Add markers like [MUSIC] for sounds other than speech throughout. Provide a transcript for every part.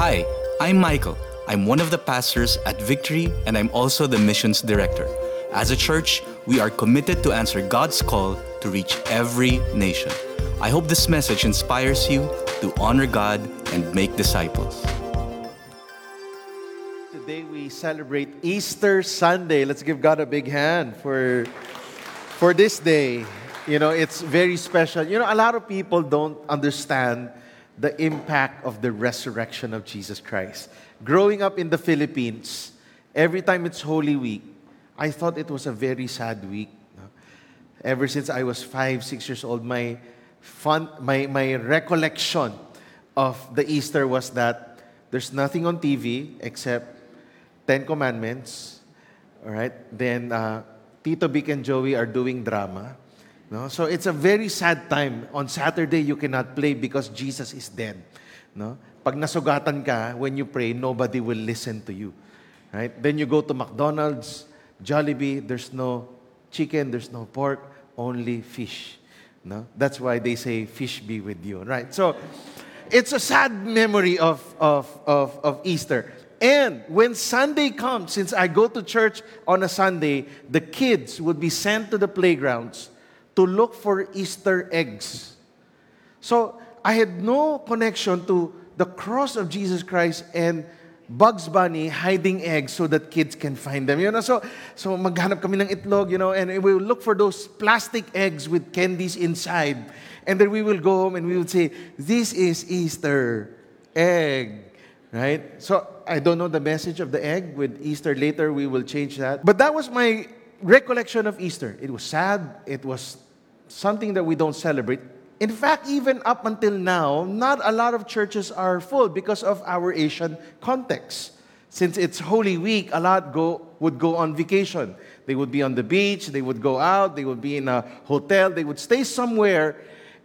Hi, I'm Michael. I'm one of the pastors at Victory, and I'm also the missions director. As a church, we are committed to answer God's call to reach every nation. I hope this message inspires you to honor God and make disciples. Today we celebrate Easter Sunday. Let's give God a big hand for for this day. You know, it's very special. You know, a lot of people don't understand the impact of the resurrection of Jesus Christ. Growing up in the Philippines, every time it's Holy Week, I thought it was a very sad week. Ever since I was five, six years old, my fun, my, my recollection of the Easter was that there's nothing on TV except Ten Commandments. All right, then uh, Tito Vic and Joey are doing drama. No? So it's a very sad time. On Saturday, you cannot play because Jesus is dead. No? Pag nasugatan ka, when you pray, nobody will listen to you. Right? Then you go to McDonald's, Jollibee, there's no chicken, there's no pork, only fish. No? That's why they say, fish be with you. Right? So it's a sad memory of, of, of, of Easter. And when Sunday comes, since I go to church on a Sunday, the kids would be sent to the playgrounds to look for Easter eggs. So I had no connection to the cross of Jesus Christ and Bugs Bunny hiding eggs so that kids can find them. You know, so, so maghanap kami ng itlog, you know, and we will look for those plastic eggs with candies inside. And then we will go home and we will say, this is Easter egg, right? So I don't know the message of the egg with Easter. Later we will change that. But that was my recollection of Easter. It was sad. It was something that we don't celebrate. In fact, even up until now, not a lot of churches are full because of our Asian context. Since it's Holy Week, a lot go, would go on vacation. They would be on the beach, they would go out, they would be in a hotel, they would stay somewhere,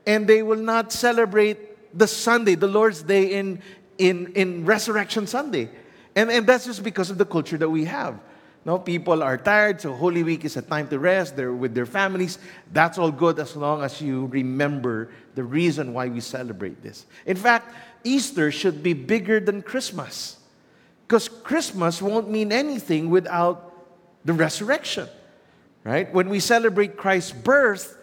and they will not celebrate the Sunday, the Lord's Day in, in, in Resurrection Sunday. And, and that's just because of the culture that we have. No, people are tired, so Holy Week is a time to rest. They're with their families. That's all good as long as you remember the reason why we celebrate this. In fact, Easter should be bigger than Christmas. Because Christmas won't mean anything without the resurrection. Right? When we celebrate Christ's birth,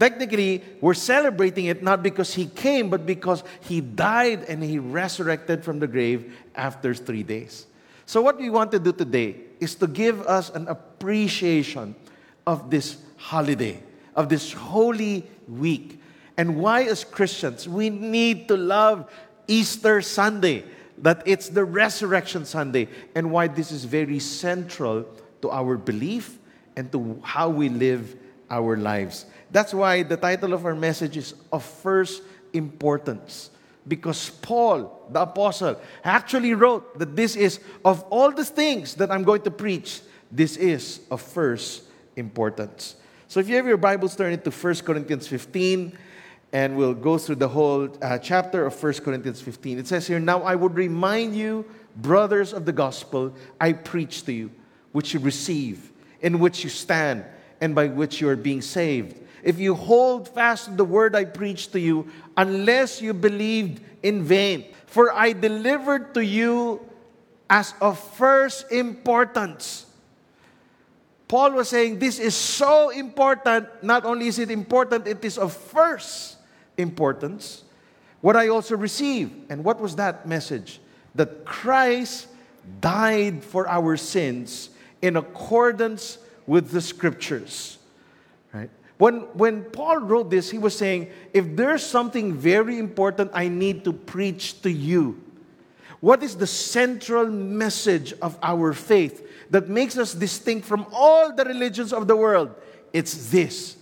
technically we're celebrating it not because he came, but because he died and he resurrected from the grave after three days. So, what we want to do today is to give us an appreciation of this holiday, of this holy week, and why, as Christians, we need to love Easter Sunday, that it's the Resurrection Sunday, and why this is very central to our belief and to how we live our lives. That's why the title of our message is of first importance because Paul, the apostle, actually wrote that this is, of all the things that I'm going to preach, this is of first importance. So if you have your Bibles, turn it to 1 Corinthians 15, and we'll go through the whole uh, chapter of 1 Corinthians 15. It says here, Now I would remind you, brothers of the gospel, I preach to you, which you receive, in which you stand, and by which you are being saved if you hold fast the word I preached to you, unless you believed in vain. For I delivered to you as of first importance. Paul was saying this is so important. Not only is it important, it is of first importance. What I also received. And what was that message? That Christ died for our sins in accordance with the scriptures. When, when Paul wrote this, he was saying, if there's something very important I need to preach to you, what is the central message of our faith that makes us distinct from all the religions of the world? It's this.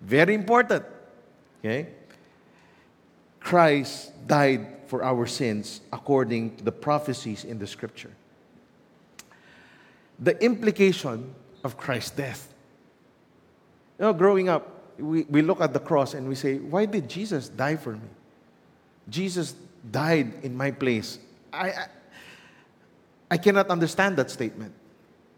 Very important. Okay? Christ died for our sins according to the prophecies in the scripture. The implication of Christ's death you know, growing up, we, we look at the cross and we say, why did Jesus die for me? Jesus died in my place. I, I, I cannot understand that statement.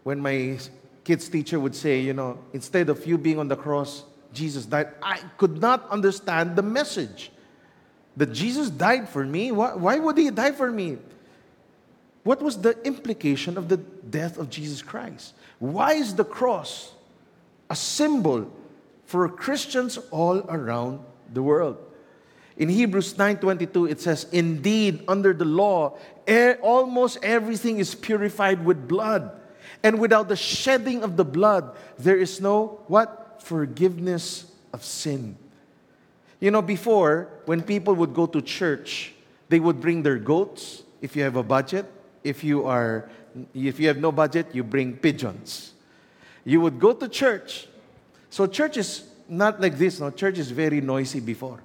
When my kids' teacher would say, you know, instead of you being on the cross, Jesus died, I could not understand the message that Jesus died for me. Why, why would he die for me? What was the implication of the death of Jesus Christ? Why is the cross a symbol for Christians all around the world? In Hebrews 9:22 it says, "Indeed, under the law, almost everything is purified with blood, and without the shedding of the blood, there is no what? Forgiveness of sin." You know, before when people would go to church, they would bring their goats if you have a budget. If you are if you have no budget, you bring pigeons. You would go to church. So church is not like this, no. Church is very noisy before.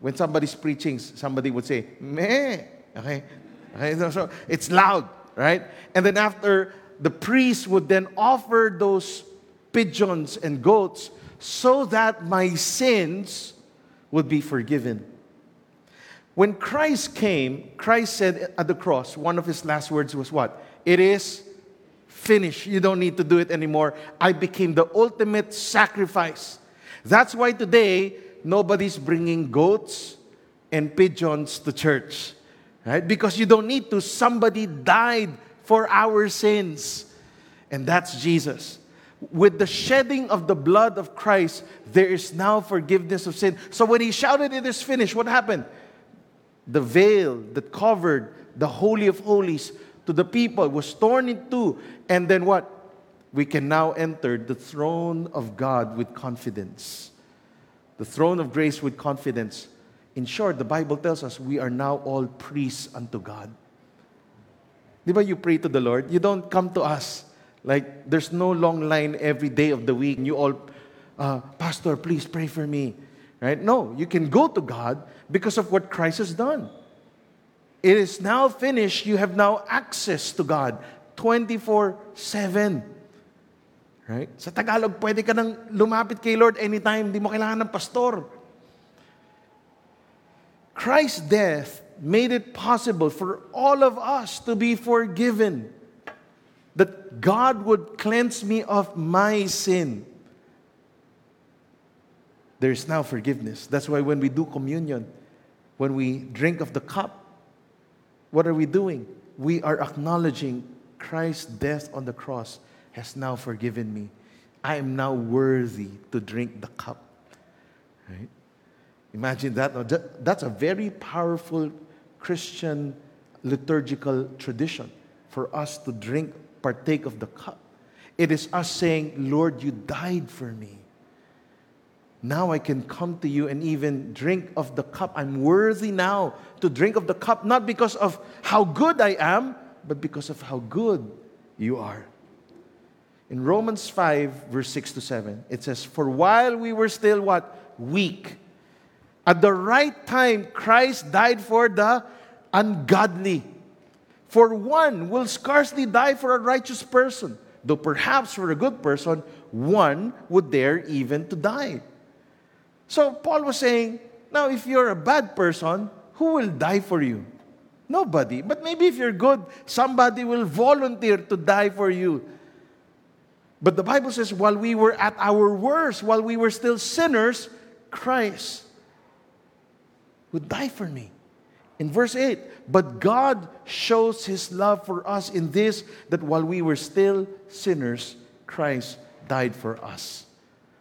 When somebody's preaching, somebody would say, meh. Okay? okay? So it's loud, right? And then after, the priest would then offer those pigeons and goats so that my sins would be forgiven. When Christ came, Christ said at the cross, one of his last words was what? It is finished. You don't need to do it anymore. I became the ultimate sacrifice. That's why today, nobody's bringing goats and pigeons to church, right? Because you don't need to. Somebody died for our sins, and that's Jesus. With the shedding of the blood of Christ, there is now forgiveness of sin. So when he shouted, It is finished, what happened? The veil that covered the Holy of Holies to the people was torn in two. And then what? We can now enter the throne of God with confidence the throne of grace with confidence. In short, the Bible tells us we are now all priests unto God. Diba you pray to the Lord? You don't come to us like there's no long line every day of the week. You all, uh, Pastor, please pray for me. Right? No, you can go to God because of what Christ has done. It is now finished. You have now access to God 24 7. Right? Sa Tagalog, pwede ka nang lumapit kay Lord anytime, di mo kailangan ng pastor. Christ's death made it possible for all of us to be forgiven. That God would cleanse me of my sin. There's now forgiveness. That's why when we do communion, when we drink of the cup, what are we doing? We are acknowledging Christ's death on the cross has now forgiven me. I am now worthy to drink the cup. Right? Imagine that. That's a very powerful Christian liturgical tradition for us to drink, partake of the cup. It is us saying, Lord, you died for me. Now I can come to you and even drink of the cup. I'm worthy now to drink of the cup, not because of how good I am, but because of how good you are. In Romans 5, verse 6 to 7, it says, For while we were still what? Weak. At the right time, Christ died for the ungodly. For one will scarcely die for a righteous person, though perhaps for a good person, one would dare even to die. So Paul was saying, now if you're a bad person, who will die for you? Nobody. But maybe if you're good, somebody will volunteer to die for you. But the Bible says, while we were at our worst, while we were still sinners, Christ would die for me. In verse 8, but God shows his love for us in this that while we were still sinners, Christ died for us.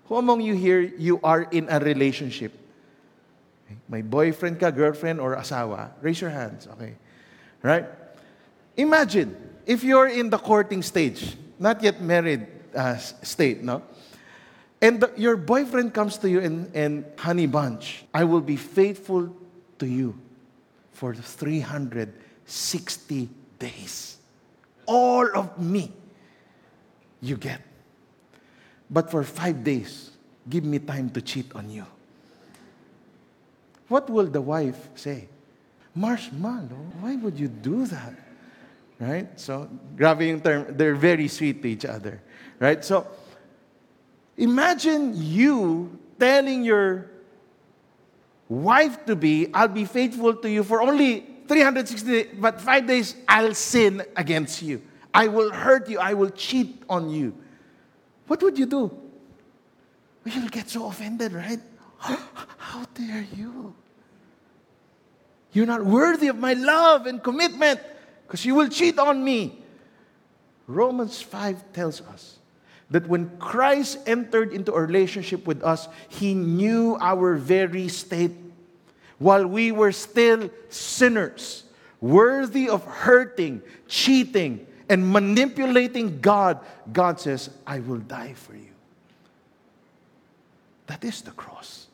Who among you here, you are in a relationship? My boyfriend ka, girlfriend, or asawa? Raise your hands, okay? Right? Imagine, if you're in the courting stage, not yet married, uh, state, no? And the, your boyfriend comes to you and, in honey bunch. I will be faithful to you for 360 days. All of me you get. But for five days, give me time to cheat on you. What will the wife say? Marshmallow, why would you do that? Right? So, grabe yung term. They're very sweet to each other. Right? So, imagine you telling your wife to be, I'll be faithful to you for only 360 days, but five days I'll sin against you. I will hurt you. I will cheat on you. What would you do? You'll get so offended, right? [GASPS] How dare you? You're not worthy of my love and commitment. because you will cheat on me. Romans 5 tells us that when Christ entered into a relationship with us, he knew our very state while we were still sinners, worthy of hurting, cheating, and manipulating God. God says, I will die for you. That is the cross.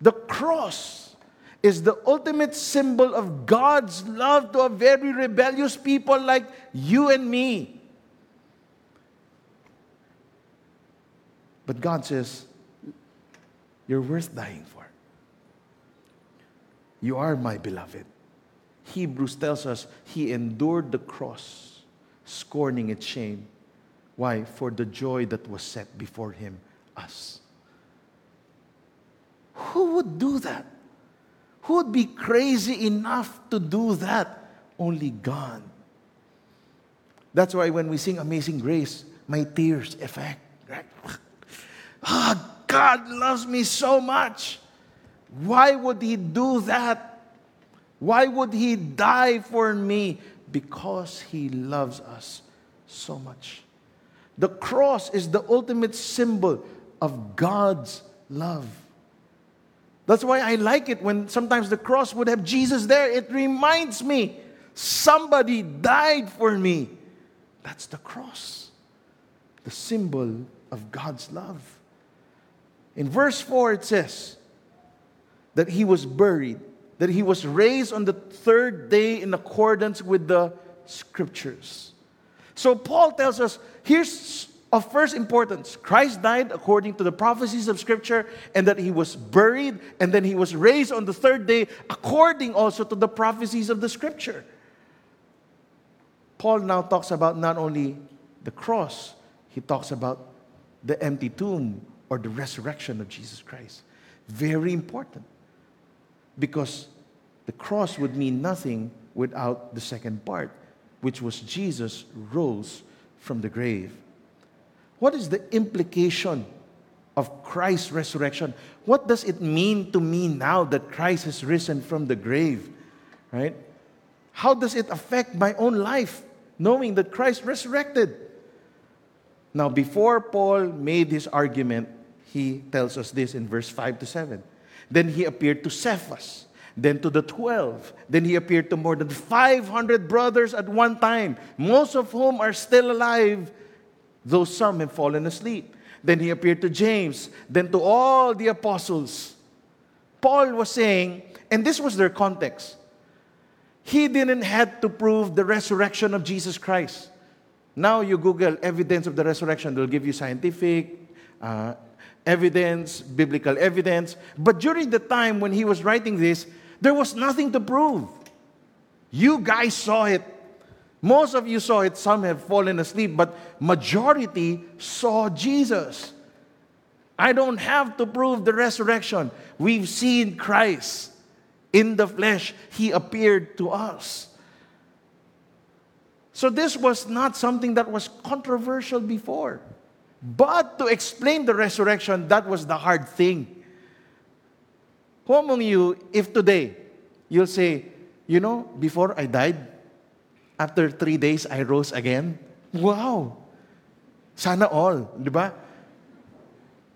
The cross is the ultimate symbol of God's love to a very rebellious people like you and me. But God says, You're worth dying for. You are my beloved. Hebrews tells us he endured the cross, scorning its shame. Why? For the joy that was set before him, us. Who would do that? Who would be crazy enough to do that? Only God. That's why when we sing Amazing Grace, my tears effect. Right? Oh, [LAUGHS] God loves me so much. Why would He do that? Why would He die for me? Because He loves us so much. The cross is the ultimate symbol of God's love. That's why I like it when sometimes the cross would have Jesus there. It reminds me somebody died for me. That's the cross, the symbol of God's love. In verse 4, it says that he was buried, that he was raised on the third day in accordance with the scriptures. So Paul tells us here's of first importance Christ died according to the prophecies of Scripture, and that he was buried, and then he was raised on the third day according also to the prophecies of the Scripture. Paul now talks about not only the cross, he talks about the empty tomb or the resurrection of Jesus Christ. Very important. Because the cross would mean nothing without the second part, which was Jesus rose from the grave. What is the implication of Christ's resurrection? What does it mean to me now that Christ has risen from the grave? Right? How does it affect my own life knowing that Christ resurrected? Now, before Paul made his argument, he tells us this in verse 5 to 7. Then he appeared to Cephas, then to the 12. Then he appeared to more than 500 brothers at one time, most of whom are still alive, though some have fallen asleep. Then he appeared to James, then to all the apostles. Paul was saying, and this was their context. He didn't have to prove the resurrection of Jesus Christ. Now you Google evidence of the resurrection, they'll give you scientific, uh, evidence, biblical evidence. But during the time when he was writing this, there was nothing to prove. You guys saw it. Most of you saw it. Some have fallen asleep, but majority saw Jesus. I don't have to prove the resurrection. We've seen Christ in the flesh. He appeared to us. So this was not something that was controversial before. But to explain the resurrection, that was the hard thing. Who among you, if today you'll say, you know, before I died, after three days I rose again? Wow! Sana all, di ba?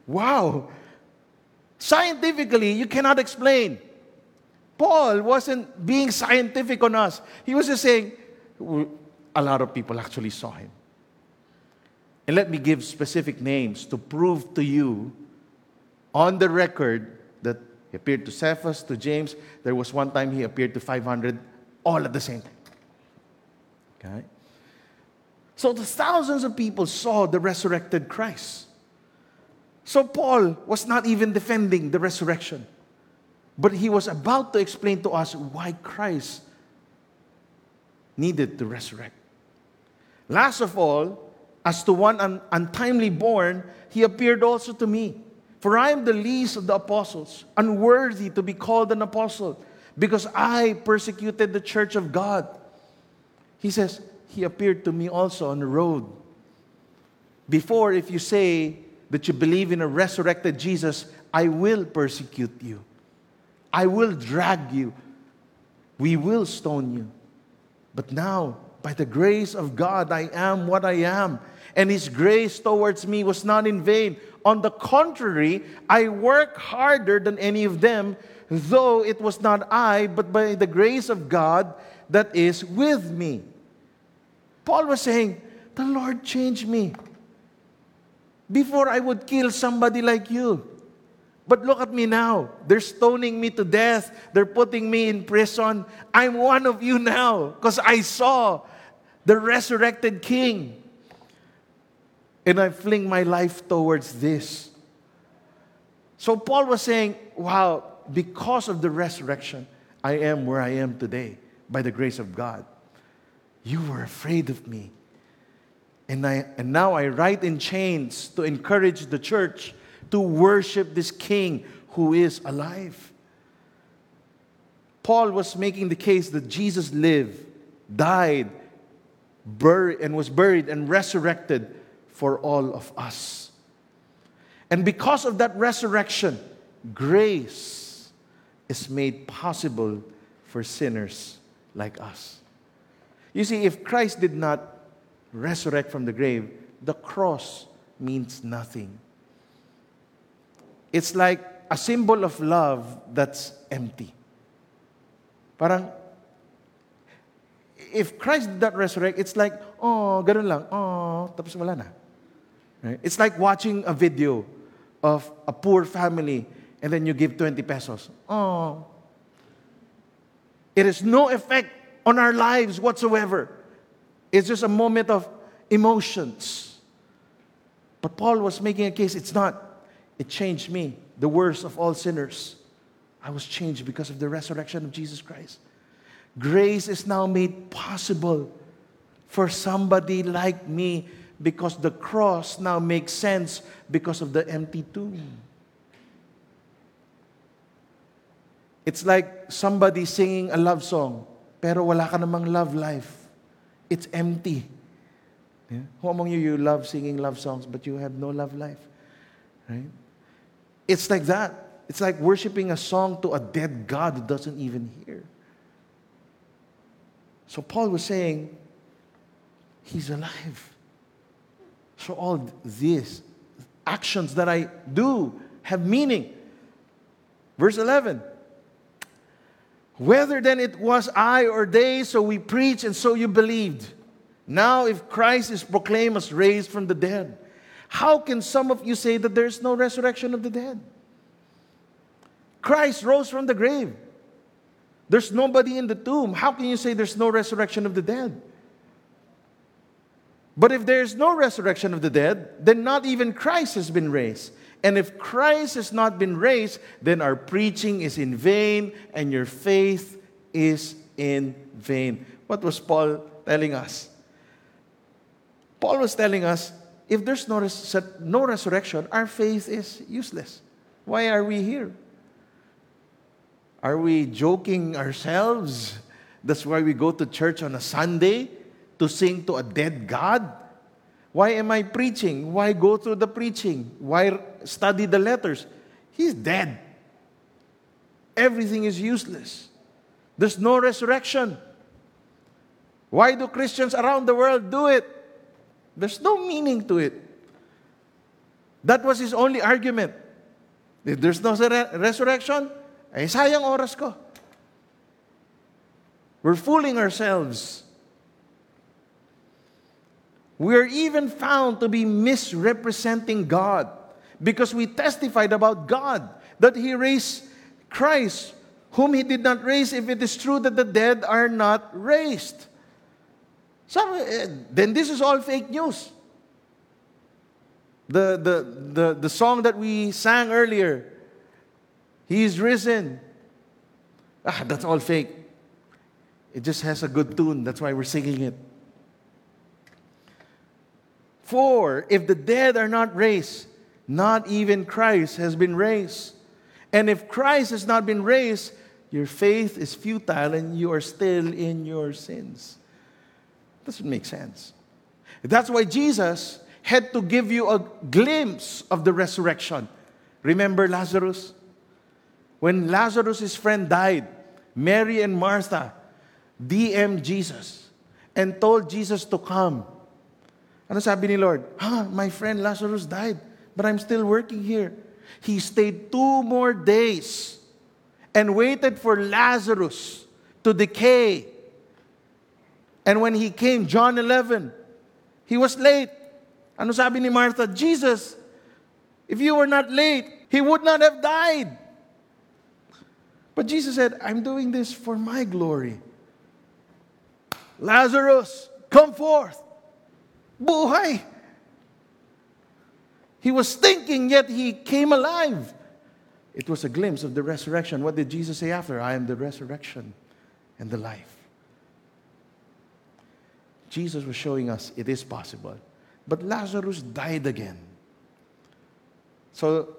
Wow! Scientifically, you cannot explain. Paul wasn't being scientific on us. He was just saying, a lot of people actually saw him. And let me give specific names to prove to you on the record that he appeared to Cephas, to James. There was one time he appeared to 500 all at the same time. Okay? So the thousands of people saw the resurrected Christ. So Paul was not even defending the resurrection, but he was about to explain to us why Christ needed to resurrect. Last of all, as to one un- untimely born, he appeared also to me. For I am the least of the apostles, unworthy to be called an apostle, because I persecuted the church of God. He says, He appeared to me also on the road. Before, if you say that you believe in a resurrected Jesus, I will persecute you. I will drag you. We will stone you. But now, by the grace of God, I am what I am. And His grace towards me was not in vain. On the contrary, I work harder than any of them, though it was not I, but by the grace of God that is with me. Paul was saying, The Lord changed me. Before I would kill somebody like you. But look at me now. They're stoning me to death. They're putting me in prison. I'm one of you now because I saw the resurrected King. And I fling my life towards this. So Paul was saying, wow, because of the resurrection, I am where I am today by the grace of God. You were afraid of me. And, I, and now I write in chains to encourage the church to worship this King who is alive. Paul was making the case that Jesus lived, died, buried, and was buried and resurrected for all of us. And because of that resurrection, grace is made possible for sinners like us. You see, if Christ did not resurrect from the grave, the cross means nothing. It's like a symbol of love that's empty. Parang, if Christ did not resurrect, it's like, oh, ganun lang, oh, tapos wala na. Right? It's like watching a video of a poor family and then you give 20 pesos. Oh. It has no effect on our lives whatsoever. It's just a moment of emotions. But Paul was making a case, it's not. It changed me, the worst of all sinners. I was changed because of the resurrection of Jesus Christ. Grace is now made possible for somebody like me because the cross now makes sense because of the empty tomb. It's like somebody singing a love song, pero wala ka namang love life. It's empty. Yeah? Who among you, you love singing love songs, but you have no love life? Right? It's like that. It's like worshiping a song to a dead God who doesn't even hear. So Paul was saying, He's alive. So all these actions that I do have meaning. Verse 11. Whether then it was I or they, so we preach and so you believed. Now, if Christ is proclaimed as raised from the dead, how can some of you say that there's no resurrection of the dead? Christ rose from the grave. There's nobody in the tomb. How can you say there's no resurrection of the dead? But if there's no resurrection of the dead, then not even Christ has been raised. And if Christ has not been raised, then our preaching is in vain and your faith is in vain. What was Paul telling us? Paul was telling us if there's no, res- no resurrection, our faith is useless. Why are we here? Are we joking ourselves? That's why we go to church on a Sunday to sing to a dead God? Why am I preaching? Why go through the preaching? Why study the letters? He's dead. Everything is useless. There's no resurrection. Why do Christians around the world do it? There's no meaning to it. That was his only argument. If there's no resurrection, ay sayang oras ko. We're fooling ourselves. We are even found to be misrepresenting God because we testified about God that He raised Christ, whom He did not raise, if it is true that the dead are not raised. So, eh, then this is all fake news. The, the, the, the song that we sang earlier, He is risen. Ah, that's all fake. It just has a good tune. That's why we're singing it. For if the dead are not raised, not even Christ has been raised. And if Christ has not been raised, your faith is futile and you are still in your sins. Doesn't make sense. That's why Jesus had to give you a glimpse of the resurrection. Remember Lazarus? When Lazarus' friend died, Mary and Martha DM Jesus. and told Jesus to come. Ano sabi ni Lord? Ha, my friend Lazarus died, but I'm still working here. He stayed two more days and waited for Lazarus to decay. And when he came, John 11, he was late. Ano sabi ni Martha? Jesus, if you were not late, he would not have died. But Jesus said, I'm doing this for my glory. Lazarus, come forth. Buhay. He was thinking, yet he came alive. It was a glimpse of the resurrection. What did Jesus say after? I am the resurrection and the life. Jesus was showing us it is possible. But Lazarus died again. So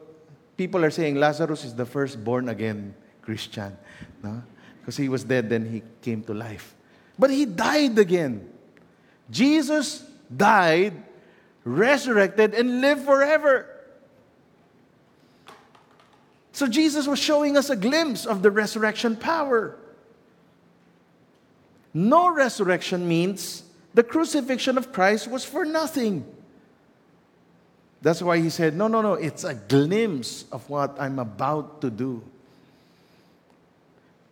people are saying Lazarus is the first born again Christian. No? Because he was dead, then he came to life. But he died again. Jesus died, resurrected, and lived forever. So Jesus was showing us a glimpse of the resurrection power. No resurrection means the crucifixion of Christ was for nothing. That's why he said, No, no, no, it's a glimpse of what I'm about to do.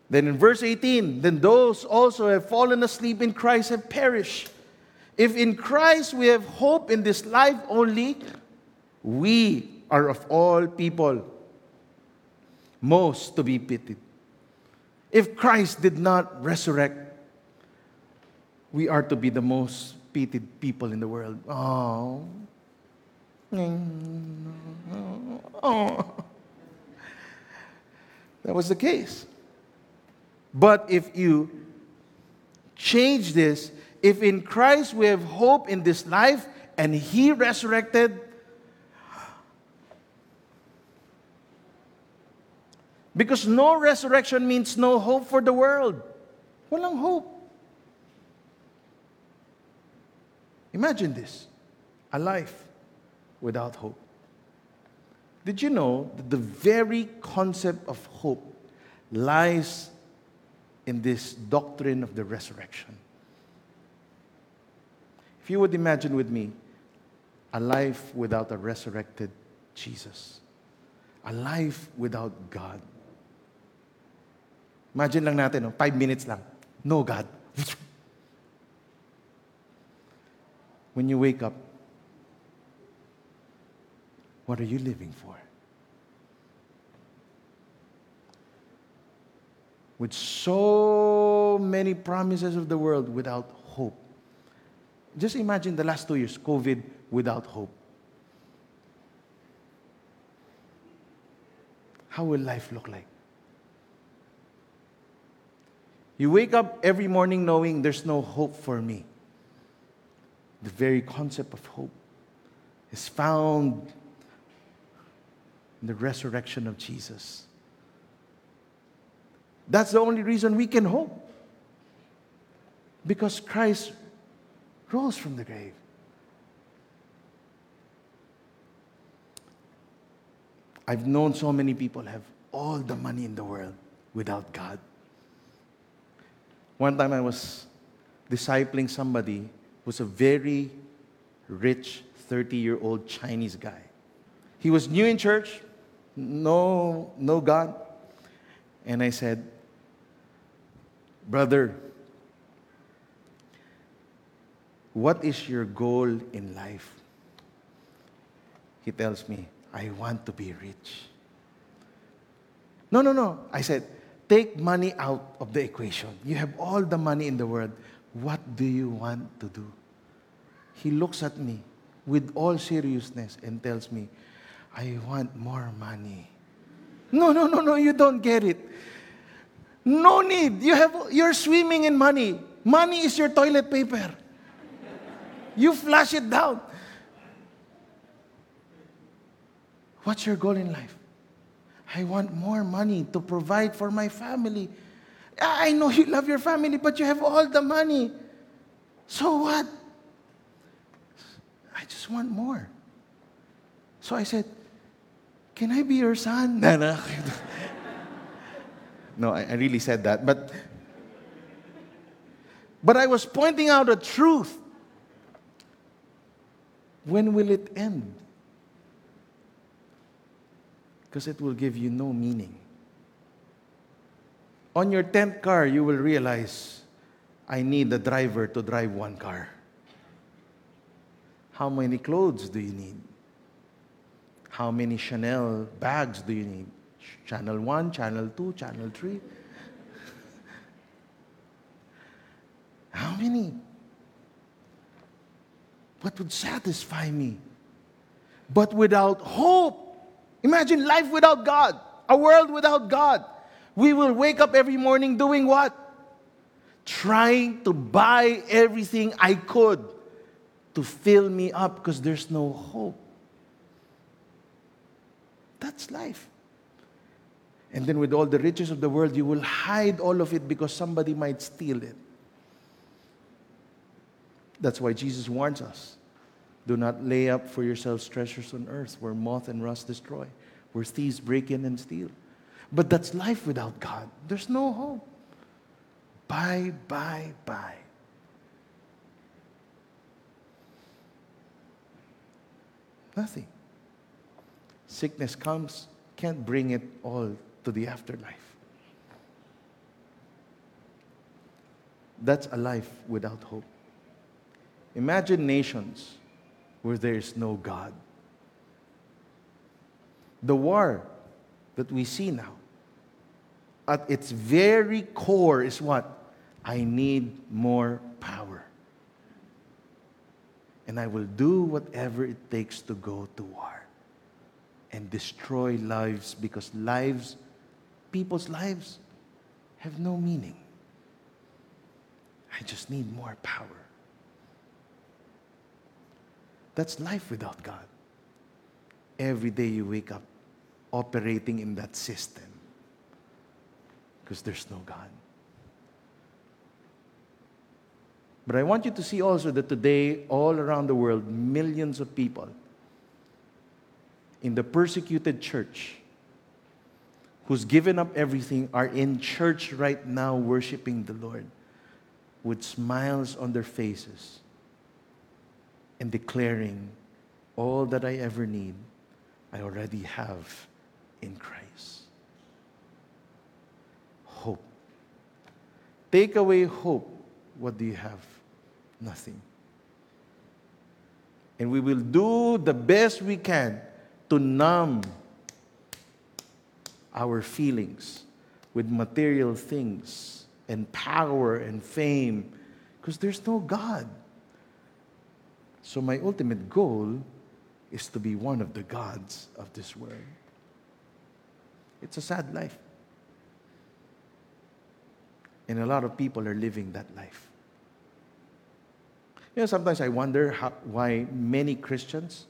Then in verse 18, then those also have fallen asleep in Christ have perished. If in Christ we have hope in this life only, we are of all people most to be pitied. If Christ did not resurrect, we are to be the most pitied people in the world. Oh. oh. [LAUGHS] That was the case. But if you change this, if in Christ we have hope in this life and He resurrected, because no resurrection means no hope for the world. Walang hope. Imagine this a life without hope. Did you know that the very concept of hope lies in this doctrine of the resurrection? If you would imagine with me a life without a resurrected Jesus, a life without God. Imagine lang natin, no? five minutes lang. No God. When you wake up, what are you living for? With so many promises of the world without hope. Just imagine the last two years, COVID without hope. How will life look like? You wake up every morning knowing there's no hope for me. The very concept of hope is found in the resurrection of Jesus. That's the only reason we can hope. Because Christ rose from the grave. I've known so many people have all the money in the world without God. One time I was discipling somebody who was a very rich 30 year old Chinese guy. He was new in church, no, no God. And I said, Brother, What is your goal in life? He tells me, I want to be rich. No, no, no. I said, take money out of the equation. You have all the money in the world. What do you want to do? He looks at me with all seriousness and tells me, I want more money. No, no, no, no, you don't get it. No need. You have, you're swimming in money. Money is your toilet paper. You flush it down. What's your goal in life? I want more money to provide for my family. I know you love your family, but you have all the money. So what? I just want more. So I said, Can I be your son? [LAUGHS] No, I, I really said that. But But I was pointing out a truth. When will it end? Because it will give you no meaning. On your 10th car, you will realize I need a driver to drive one car. How many clothes do you need? How many Chanel bags do you need? Channel 1, Channel 2, Channel 3? [LAUGHS] How many? What would satisfy me? But without hope, imagine life without God, a world without God. We will wake up every morning doing what? Trying to buy everything I could to fill me up because there's no hope. That's life. And then, with all the riches of the world, you will hide all of it because somebody might steal it. That's why Jesus warns us do not lay up for yourselves treasures on earth where moth and rust destroy, where thieves break in and steal. But that's life without God. There's no hope. Bye, bye, bye. Nothing. Sickness comes, can't bring it all to the afterlife. That's a life without hope. Imagine nations where there is no God. The war that we see now, at its very core, is what? I need more power. And I will do whatever it takes to go to war and destroy lives because lives, people's lives, have no meaning. I just need more power. That's life without God. Every day you wake up operating in that system because there's no God. But I want you to see also that today, all around the world, millions of people in the persecuted church who's given up everything are in church right now worshiping the Lord with smiles on their faces and declaring, All that I ever need, I already have in Christ. Hope. Take away hope. What do you have? Nothing. And we will do the best we can to numb our feelings with material things and power and fame because there's no God. So, my ultimate goal is to be one of the gods of this world. It's a sad life. And a lot of people are living that life. You know, sometimes I wonder how, why many Christians,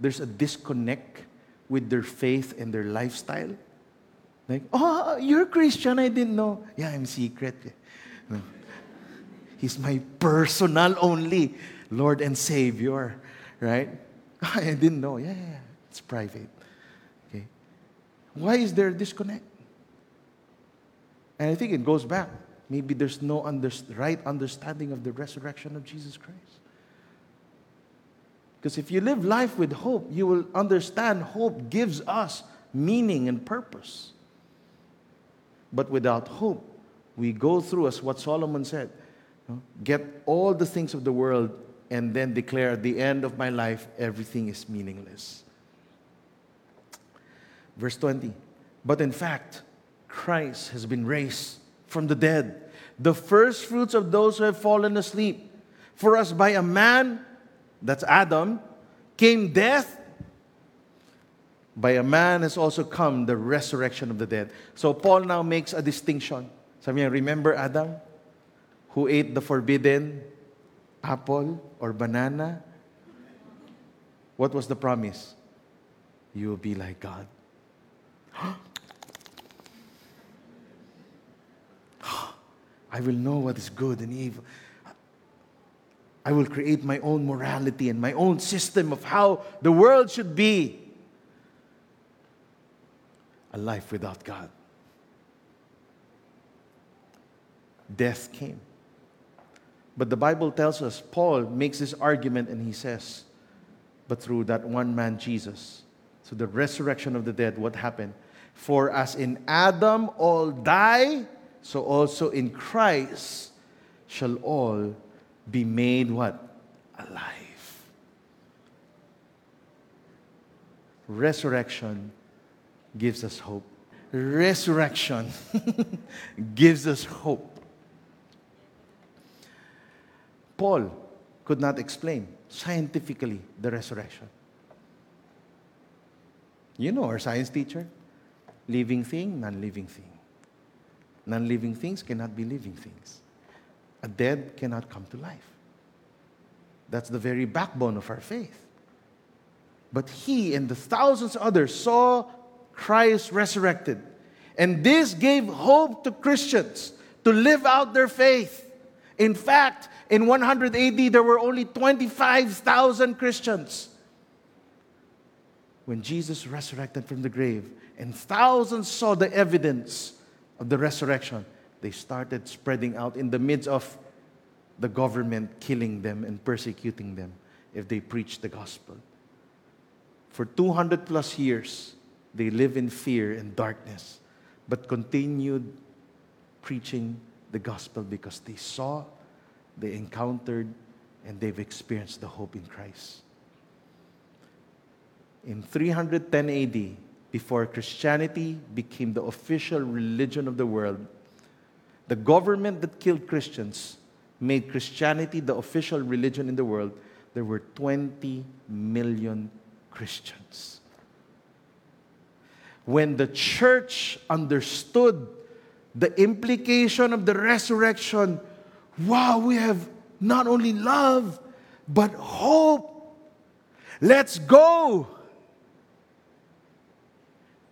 there's a disconnect with their faith and their lifestyle. Like, oh, you're Christian, I didn't know. Yeah, I'm secret. No. [LAUGHS] He's my personal only Lord and Savior, right? [LAUGHS] I didn't know. Yeah, yeah, it's private. Okay. Why is there a disconnect? And I think it goes back. Maybe there's no under, right understanding of the resurrection of Jesus Christ. Because if you live life with hope, you will understand hope gives us meaning and purpose. But without hope, we go through, as what Solomon said, get all the things of the world and then declare at the end of my life, everything is meaningless. Verse 20. But in fact, Christ has been raised from the dead, the first fruits of those who have fallen asleep. For us, by a man, that's Adam, came death. By a man has also come the resurrection of the dead. So Paul now makes a distinction. Remember Adam, who ate the forbidden apple or banana? What was the promise? You will be like God. [GASPS] I will know what is good and evil. I will create my own morality and my own system of how the world should be. A life without God. Death came. But the Bible tells us, Paul makes this argument and he says, but through that one man, Jesus, through the resurrection of the dead, what happened? For as in Adam all die, so also in Christ shall all be made what? Alive. Resurrection gives us hope. Resurrection [LAUGHS] gives us hope. Paul could not explain scientifically the resurrection. You know our science teacher living thing, non living thing. Non living things cannot be living things. A dead cannot come to life. That's the very backbone of our faith. But he and the thousands others saw Christ resurrected. And this gave hope to Christians to live out their faith. In fact, in 100 AD, there were only 25,000 Christians. When Jesus resurrected from the grave and thousands saw the evidence of the resurrection, they started spreading out in the midst of the government killing them and persecuting them if they preached the gospel. For 200 plus years, they live in fear and darkness, but continued preaching the gospel because they saw, they encountered, and they've experienced the hope in Christ. In 310 AD, before Christianity became the official religion of the world, the government that killed Christians made Christianity the official religion in the world. There were 20 million Christians. When the church understood the implication of the resurrection, wow, we have not only love, but hope. Let's go.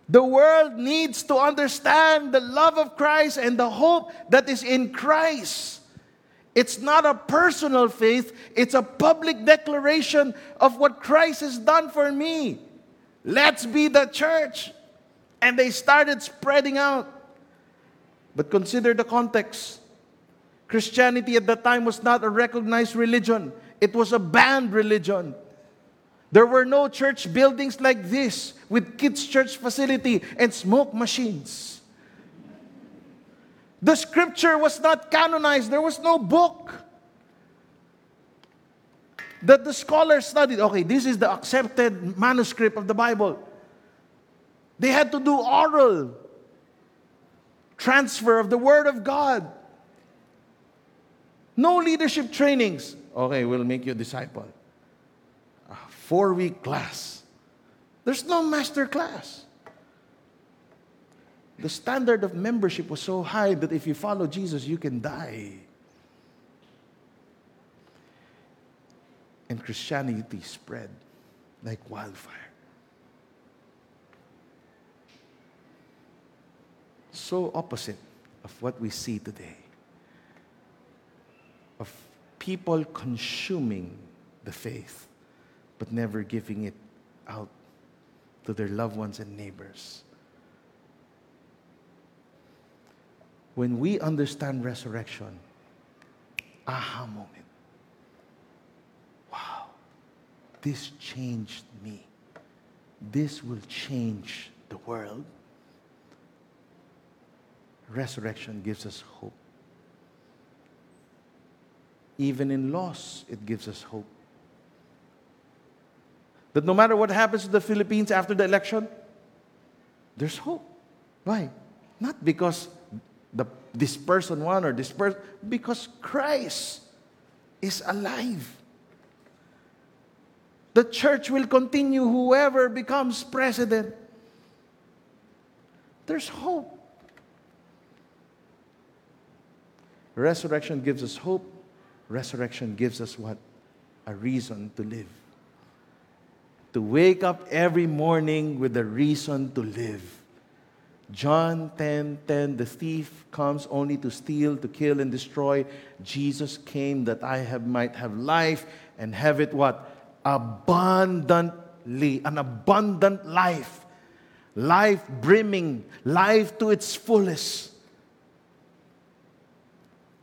The world needs to understand the love of Christ and the hope that is in Christ. It's not a personal faith, it's a public declaration of what Christ has done for me. Let's be the church. And they started spreading out. But consider the context. Christianity at that time was not a recognized religion, it was a banned religion. There were no church buildings like this with kids' church facility and smoke machines. The scripture was not canonized, there was no book that the scholars studied. Okay, this is the accepted manuscript of the Bible. They had to do oral transfer of the Word of God. No leadership trainings. Okay, we'll make you a disciple. A four week class. There's no master class the standard of membership was so high that if you follow Jesus, you can die. And Christianity spread like wildfire. So opposite of what we see today of people consuming the faith but never giving it out to their loved ones and neighbors. when we understand resurrection, aha moment. Wow, this changed me. This will change the world. Resurrection gives us hope. Even in loss, it gives us hope. That no matter what happens to the Philippines after the election, there's hope. Why? Not because the, this person won or this person, because Christ is alive. The church will continue whoever becomes president. There's hope. Resurrection gives us hope. Resurrection gives us what? A reason to live. To wake up every morning with a reason to live. John 10 10, the thief comes only to steal, to kill, and destroy. Jesus came that I have, might have life and have it what? Abundantly. An abundant life. Life brimming, life to its fullest.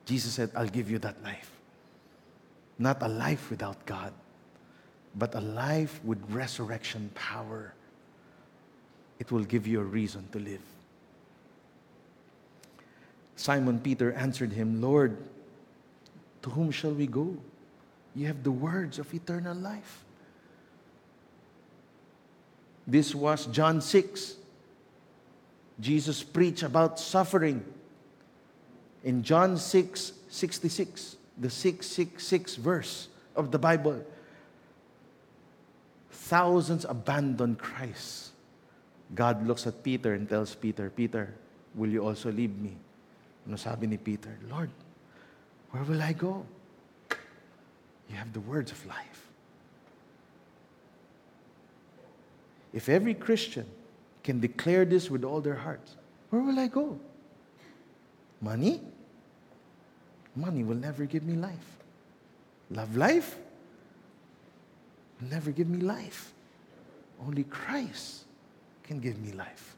Jesus said, I'll give you that life. Not a life without God, but a life with resurrection power. It will give you a reason to live. Simon Peter answered him, Lord, to whom shall we go? You have the words of eternal life. This was John 6. Jesus preached about suffering. In John 6 66, the 666 verse of the Bible, thousands abandoned Christ. God looks at Peter and tells Peter, Peter, will you also leave me? Ano sabi ni Peter? Lord, where will I go? You have the words of life. If every Christian can declare this with all their hearts, where will I go? Money? Money will never give me life. Love life? Will never give me life. Only Christ can give me life.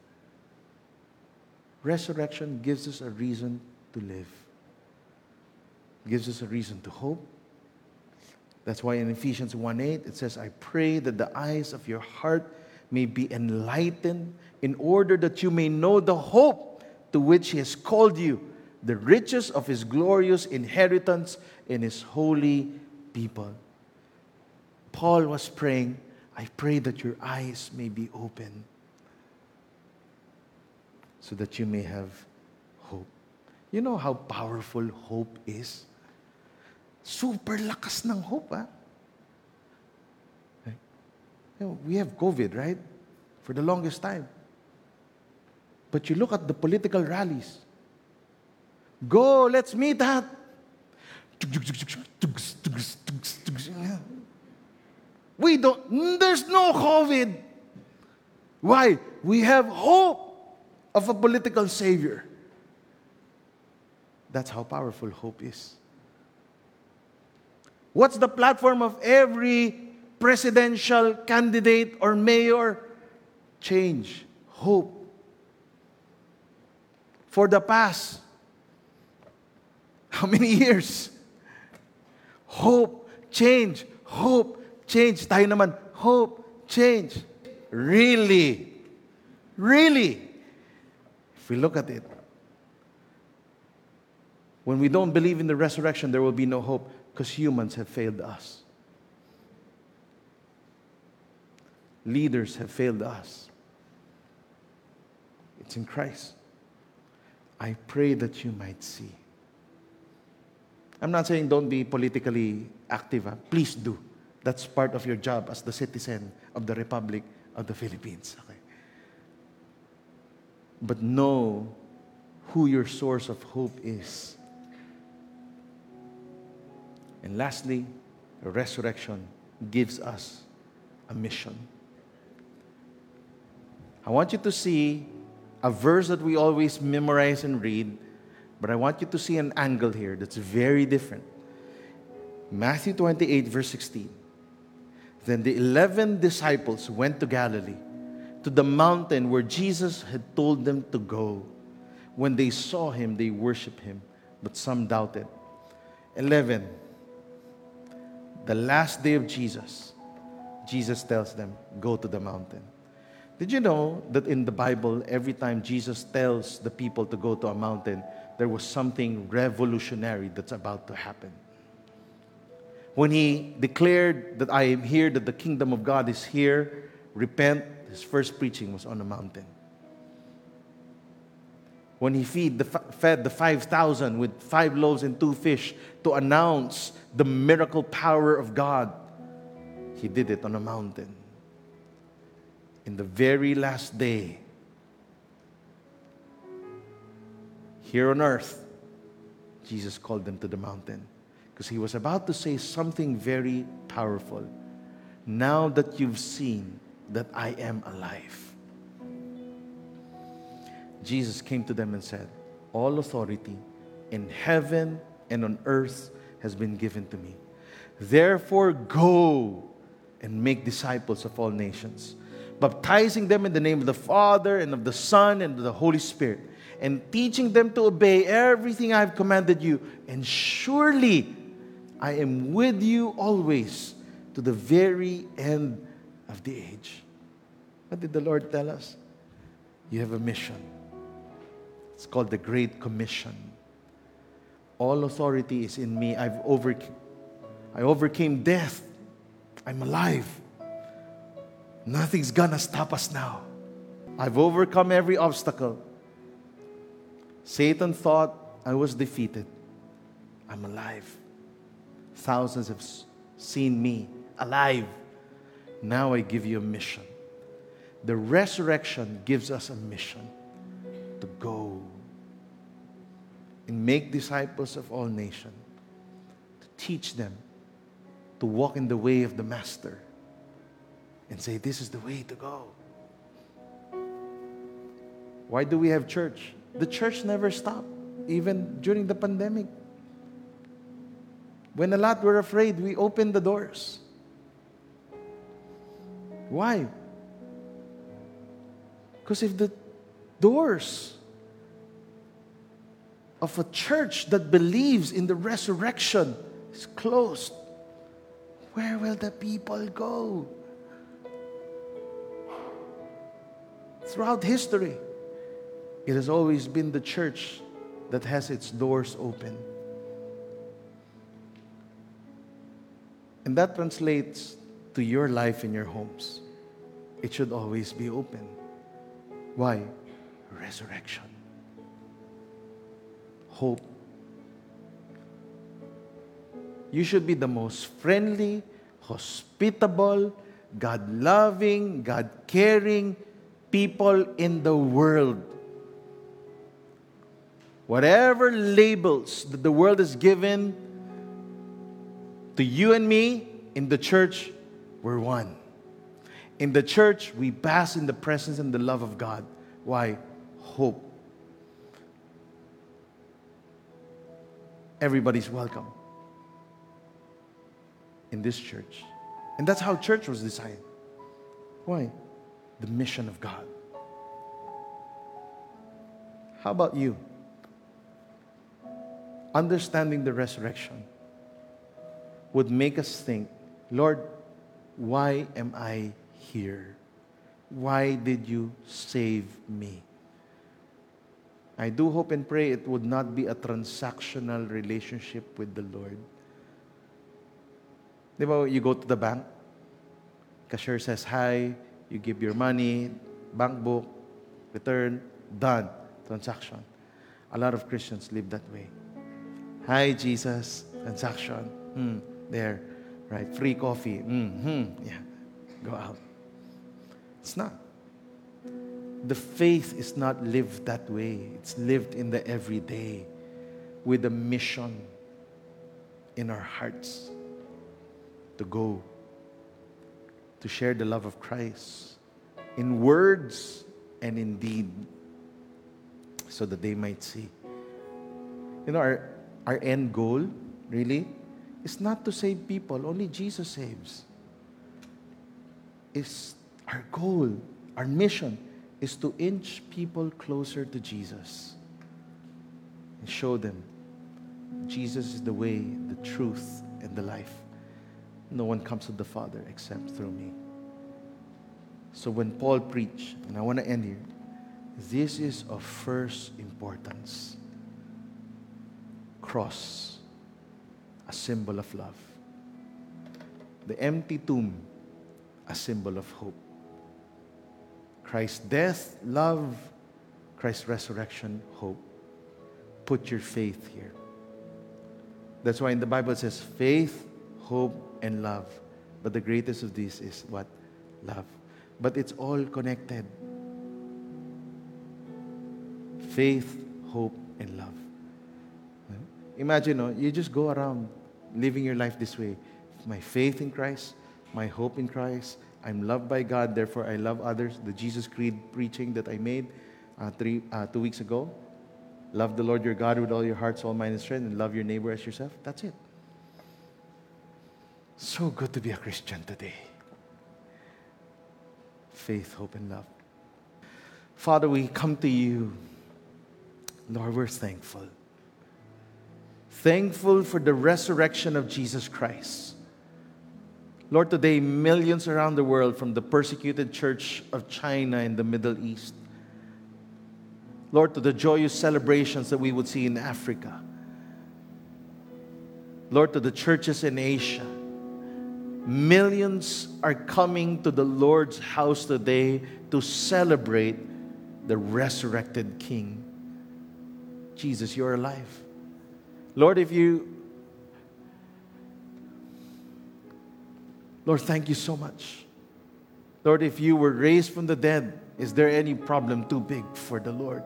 Resurrection gives us a reason to live, gives us a reason to hope. That's why in Ephesians 1 8 it says, I pray that the eyes of your heart may be enlightened in order that you may know the hope to which He has called you, the riches of His glorious inheritance in His holy people. Paul was praying, I pray that your eyes may be open so that you may have hope. You know how powerful hope is? Super lakas ng hope, ah. You know, we have COVID, right? For the longest time. But you look at the political rallies. Go, let's meet at. We don't, there's no COVID. Why? We have hope of a political savior. That's how powerful hope is. What's the platform of every presidential candidate or mayor? Change, hope. For the past, how many years? Hope, change, hope, change. Tayo naman, hope, change. Really? Really? If we look at it, when we don't believe in the resurrection, there will be no hope because humans have failed us. Leaders have failed us. It's in Christ. I pray that you might see. I'm not saying don't be politically active. Huh? Please do. That's part of your job as the citizen of the Republic of the Philippines. Okay? But know who your source of hope is. And lastly, resurrection gives us a mission. I want you to see a verse that we always memorize and read, but I want you to see an angle here that's very different. Matthew 28, verse 16. Then the 11 disciples went to Galilee, to the mountain where Jesus had told them to go. When they saw him, they worshiped him, but some doubted. 11 the last day of Jesus, Jesus tells them, Go to the mountain. Did you know that in the Bible, every time Jesus tells the people to go to a mountain, there was something revolutionary that's about to happen? When he declared that I am here, that the kingdom of God is here, repent, his first preaching was on a mountain when he feed the, fed the 5,000 with five loaves and two fish to announce the miracle power of God, he did it on a mountain. In the very last day, here on earth, Jesus called them to the mountain because he was about to say something very powerful. Now that you've seen that I am alive Jesus came to them and said, All authority in heaven and on earth has been given to me. Therefore, go and make disciples of all nations, baptizing them in the name of the Father and of the Son and of the Holy Spirit, and teaching them to obey everything I've commanded you. And surely I am with you always to the very end of the age. What did the Lord tell us? You have a mission. It's called the Great Commission. All authority is in me. I've over, I overcame death. I'm alive. Nothing's gonna stop us now. I've overcome every obstacle. Satan thought I was defeated. I'm alive. Thousands have seen me alive. Now I give you a mission. The resurrection gives us a mission to go and make disciples of all nations, to teach them to walk in the way of the Master and say, This is the way to go. Why do we have church? The church never stopped, even during the pandemic. When a lot were afraid, we opened the doors. Why? Because if the doors of a church that believes in the resurrection is closed, where will the people go? Throughout history, it has always been the church that has its doors open. And that translates to your life in your homes. It should always be open. Why? Resurrection, hope. You should be the most friendly, hospitable, God loving, God caring people in the world. Whatever labels that the world has given to you and me in the church, we're one. In the church, we bask in the presence and the love of God. Why? Hope. Everybody's welcome in this church. And that's how church was designed. Why? The mission of God. How about you? Understanding the resurrection would make us think, Lord, why am I here? Why did you save me? I do hope and pray it would not be a transactional relationship with the Lord. You go to the bank, cashier says hi, you give your money, bank book, return, done, transaction. A lot of Christians live that way. Hi, Jesus. Transaction. Hmm. There. Right. Free coffee. Mm-hmm. Yeah. Go out. It's not. The faith is not lived that way. It's lived in the everyday with a mission in our hearts to go, to share the love of Christ in words and in deed so that they might see. You know, our, our end goal, really, is not to save people. Only Jesus saves. Is our goal, our mission, is to inch people closer to Jesus and show them Jesus is the way, the truth, and the life. No one comes to the Father except through me. So when Paul preached, and I want to end here, this is of first importance cross, a symbol of love. The empty tomb, a symbol of hope. Christ's death, love, Christ's resurrection, hope. Put your faith here. That's why in the Bible it says faith, hope, and love. But the greatest of these is what? Love. But it's all connected. Faith, hope, and love. Imagine, you just go around living your life this way. My faith in Christ, my hope in Christ, I'm loved by God, therefore I love others. The Jesus Creed preaching that I made uh, three, uh, two weeks ago. Love the Lord your God with all your heart, soul, mind, and strength, and love your neighbor as yourself. That's it. So good to be a Christian today. Faith, hope, and love. Father, we come to you. Lord, we're thankful thankful for the resurrection of Jesus Christ. Lord, today, millions around the world from the persecuted church of China in the Middle East, Lord, to the joyous celebrations that we would see in Africa, Lord, to the churches in Asia, millions are coming to the Lord's house today to celebrate the resurrected King. Jesus, you're alive. Lord, if you, Lord, thank you so much. Lord, if you were raised from the dead, is there any problem too big for the Lord?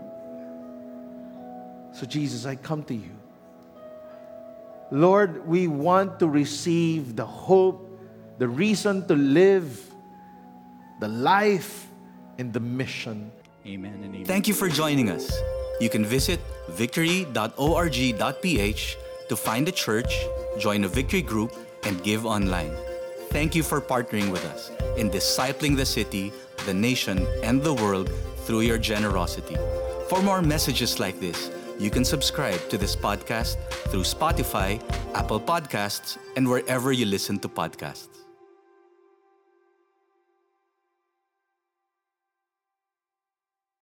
So, Jesus, I come to you. Lord, we want to receive the hope, the reason to live, the life, and the mission. Amen and amen. Thank you for joining us. You can visit victory.org.ph to find a church, join a victory group, and give online. Thank you for partnering with us in discipling the city, the nation, and the world through your generosity. For more messages like this, you can subscribe to this podcast through Spotify, Apple Podcasts, and wherever you listen to podcasts.